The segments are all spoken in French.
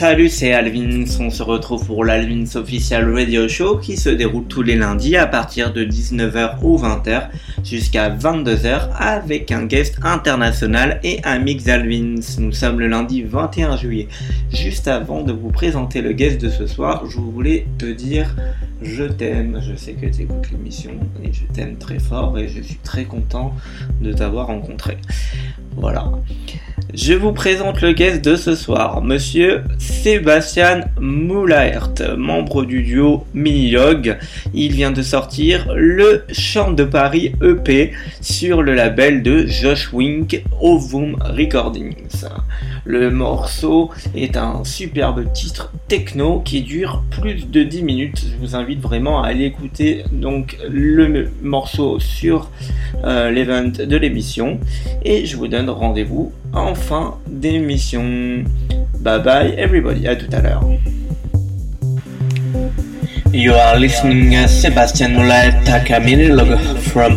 Salut, c'est Alvins. On se retrouve pour l'Alvins Official Radio Show qui se déroule tous les lundis à partir de 19h ou 20h jusqu'à 22h avec un guest international et un mix Alvins. Nous sommes le lundi 21 juillet. Juste avant de vous présenter le guest de ce soir, je voulais te dire je t'aime. Je sais que tu écoutes l'émission et je t'aime très fort et je suis très content de t'avoir rencontré. Voilà. Je vous présente le guest de ce soir, monsieur Sébastien Moulaert, membre du duo Minilog. Il vient de sortir le Chant de Paris EP sur le label de Josh Wink Ovum Recordings. Le morceau est un superbe titre techno qui dure plus de 10 minutes. Je vous invite vraiment à aller écouter donc le morceau sur euh, l'event de l'émission et je vous donne rendez-vous en fin d'émission. Bye bye everybody, à tout à l'heure. You are listening to Moulay Takamine from.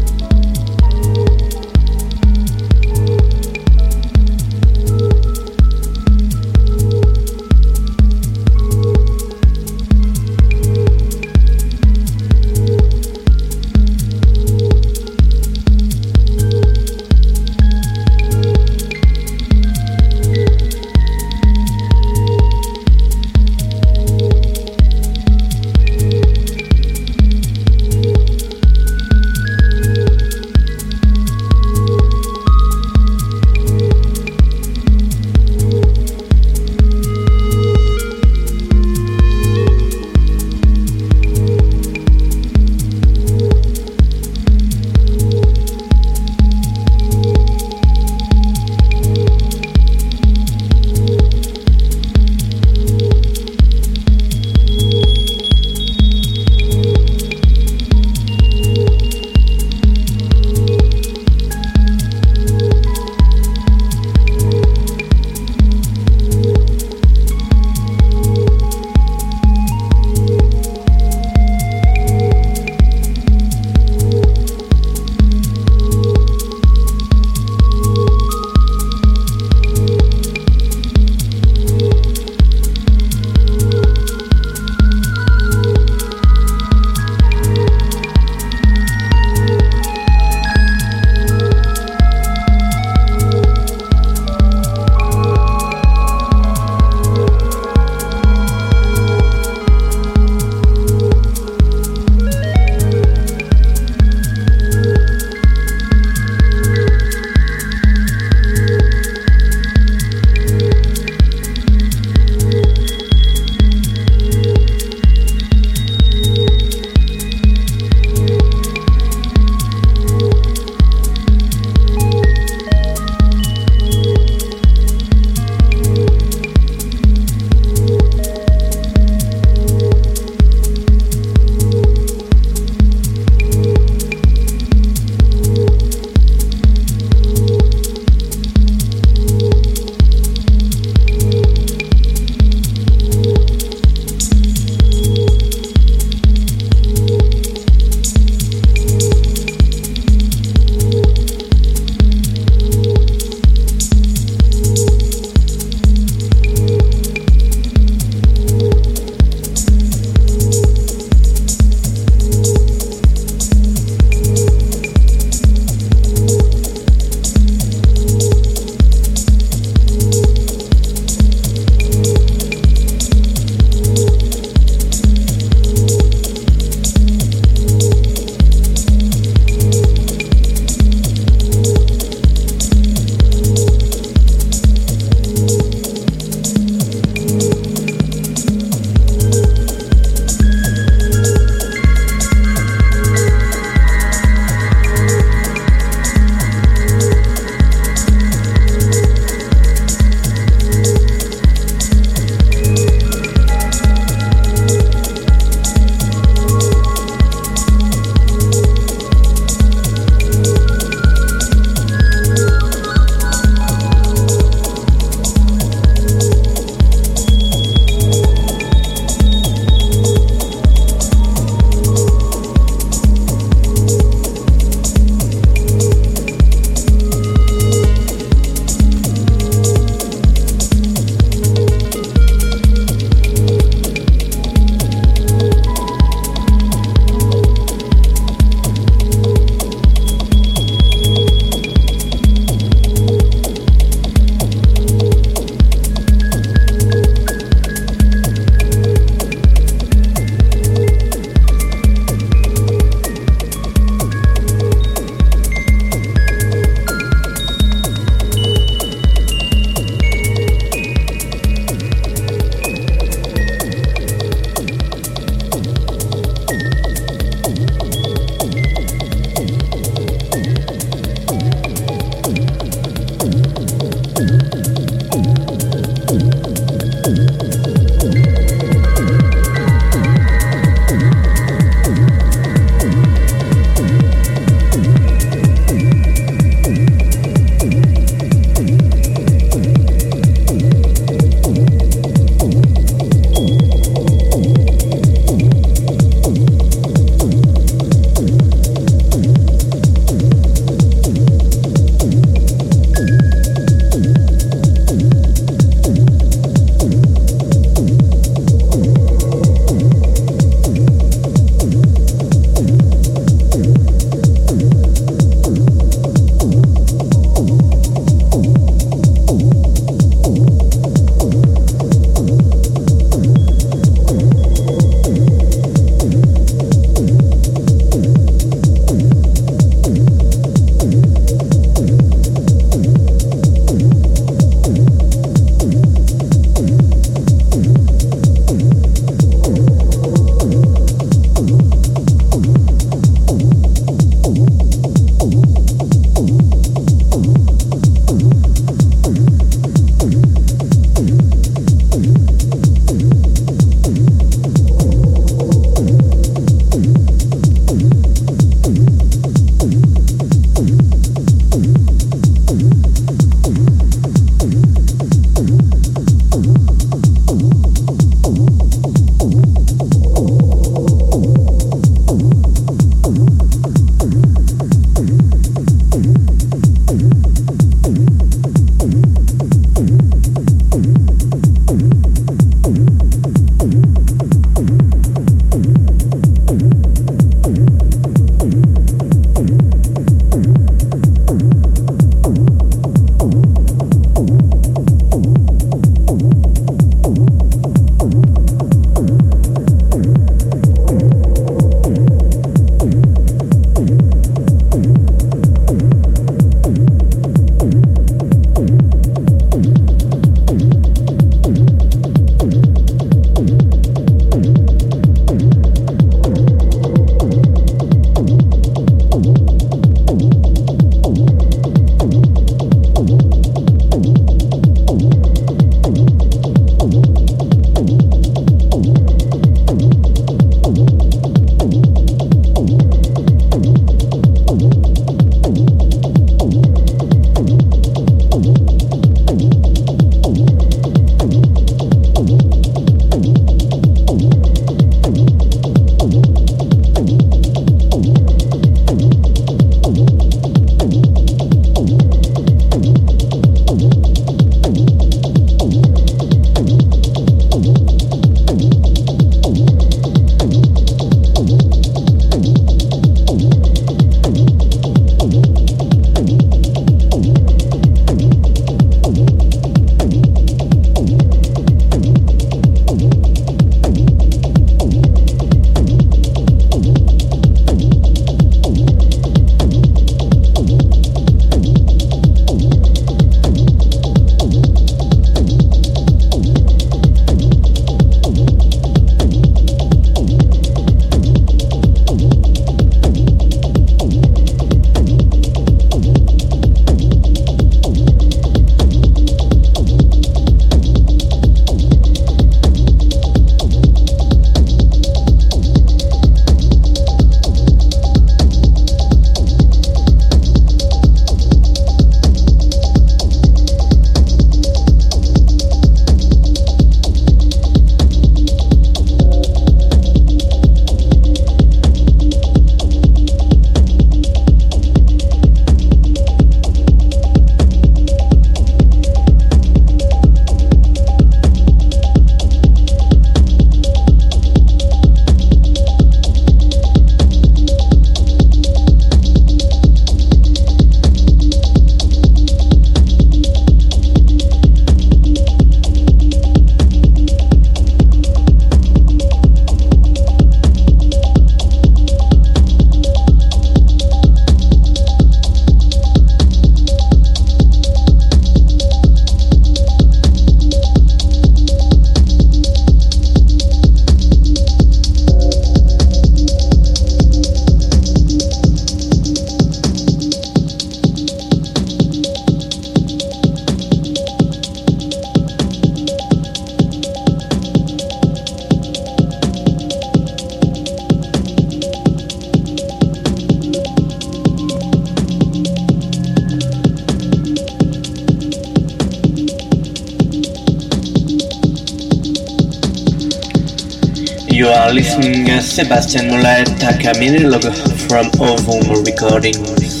Listening to Sebastian Moleta Camille from Ovum Recordings.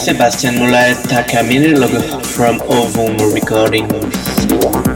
Sebastian Muleta Camille from Ovum Recordings.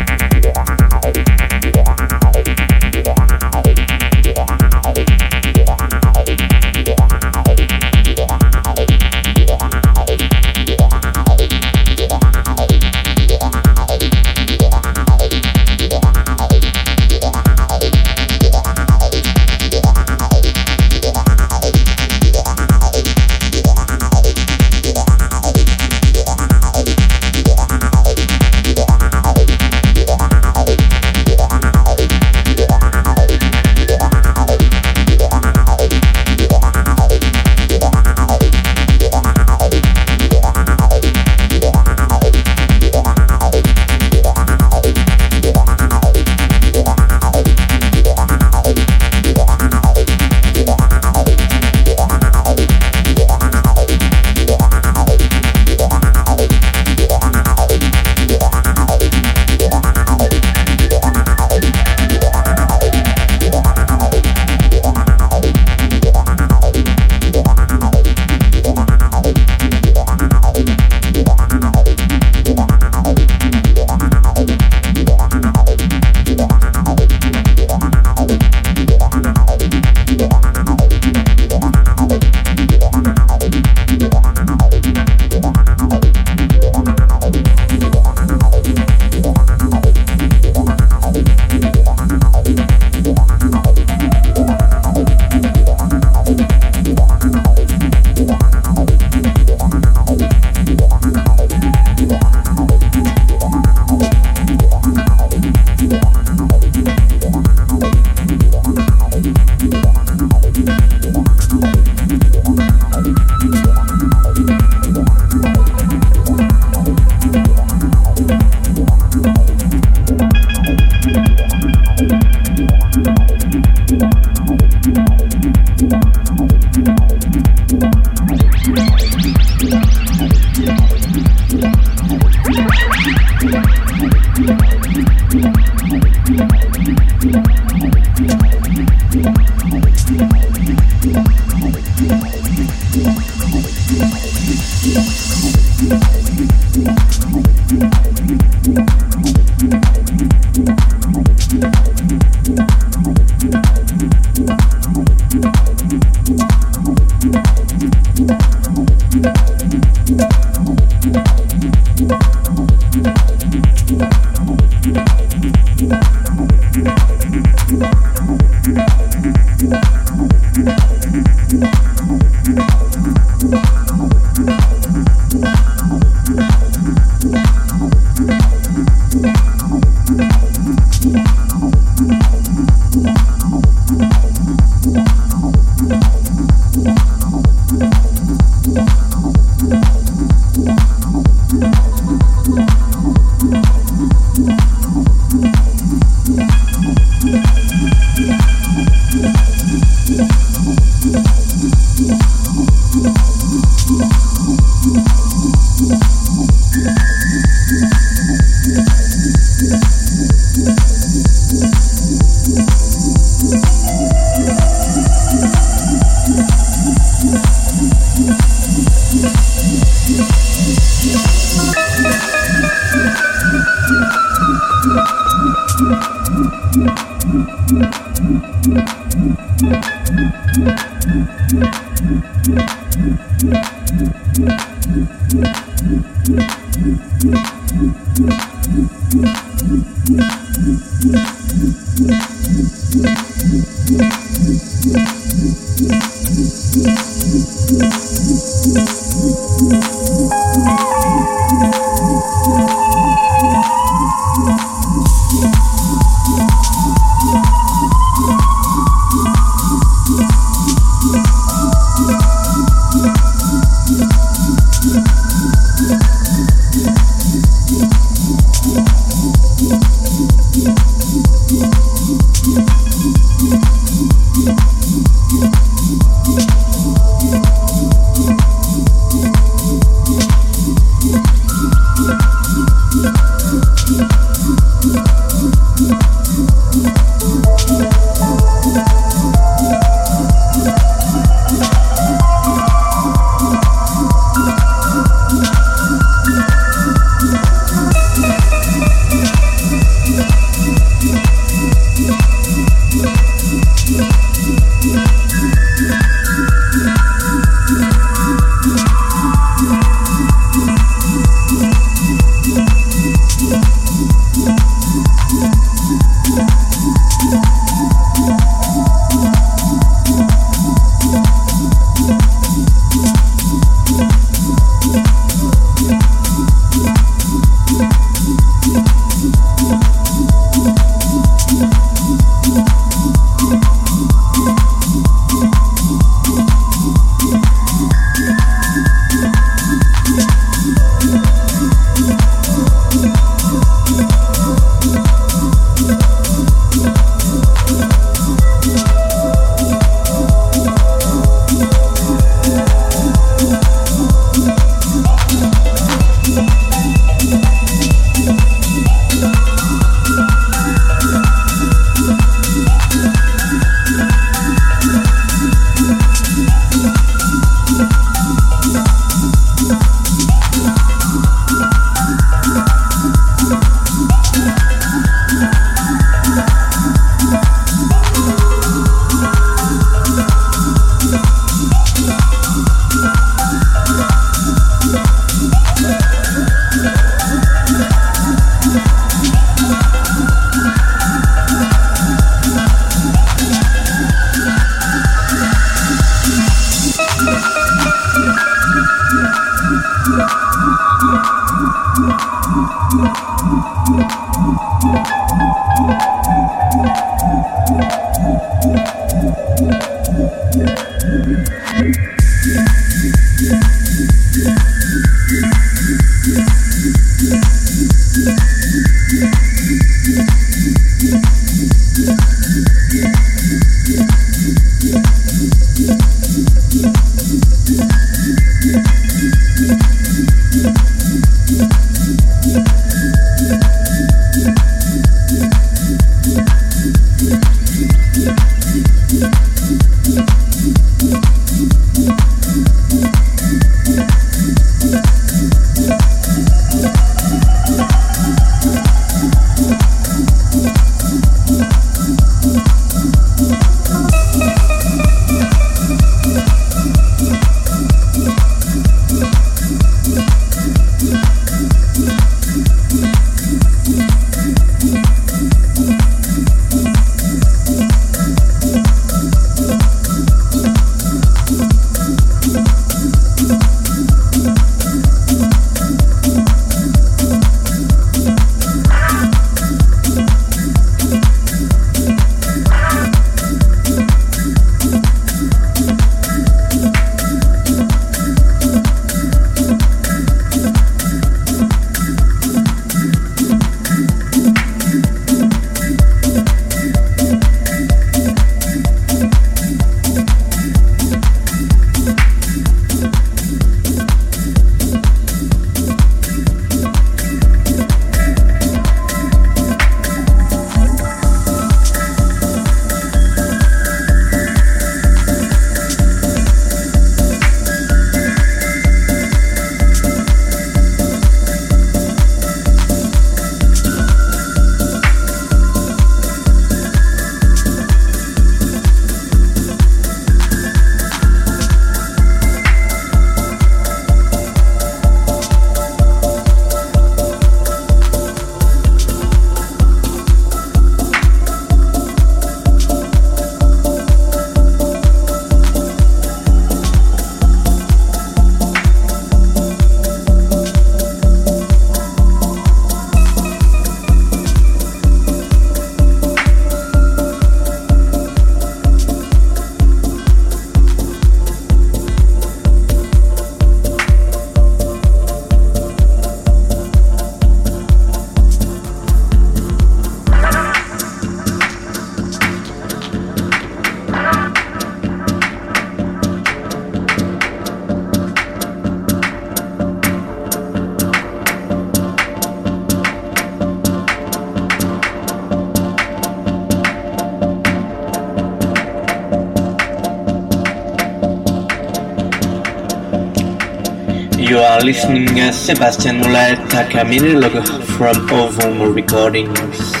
Are listening to Sebastian Muleta Camille from Ovum Recordings.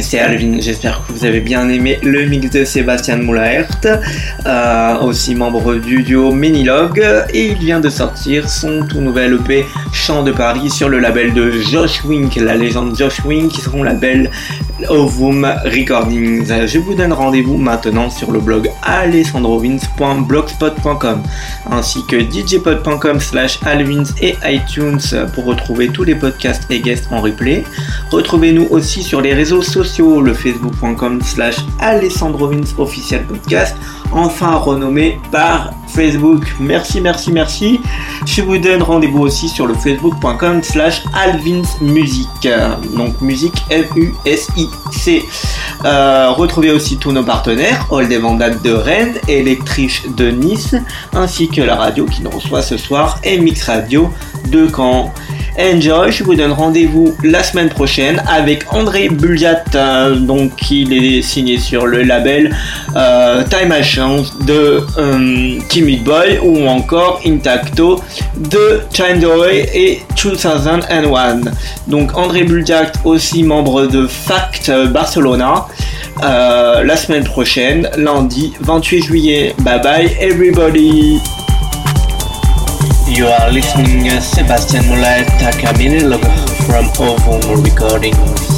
C'est Alvin. J'espère que vous avez bien aimé le mix de Sébastien Moulaert, euh, aussi membre du duo Menilog. Et il vient de sortir son tout nouvel EP Chant de Paris sur le label de Josh Wink, la légende Josh Wink, qui seront label Ovum Recordings. Je vous donne rendez-vous maintenant sur le blog alessandrovins.blogspot.com ainsi que djpod.com slash alvins et iTunes pour retrouver tous les podcasts et guests en replay. Retrouvez-nous aussi sur les réseaux sociaux, le facebook.com slash alessandrovins official podcast, enfin renommé par Facebook. Merci, merci, merci. Je vous donne rendez-vous aussi sur le facebook.com slash alvinsmusic. Donc musique M-U-S-I-C. Euh, retrouvez aussi tous nos partenaires, All des de Rennes, Electriche de Nice, ainsi que la radio qui nous reçoit ce soir, MX Radio de Caen. Enjoy, je vous donne rendez-vous la semaine prochaine avec André Bulliat, euh, donc il est signé sur le label euh, Time Machine de euh, Timid Boy ou encore Intacto de Chandoy et 2001. Donc André Bulliat aussi membre de Fact Barcelona. la semaine prochaine, lundi 28 juillet. Bye bye everybody. You are listening to Sebastian Mulay Takamine from Ovum Recordings.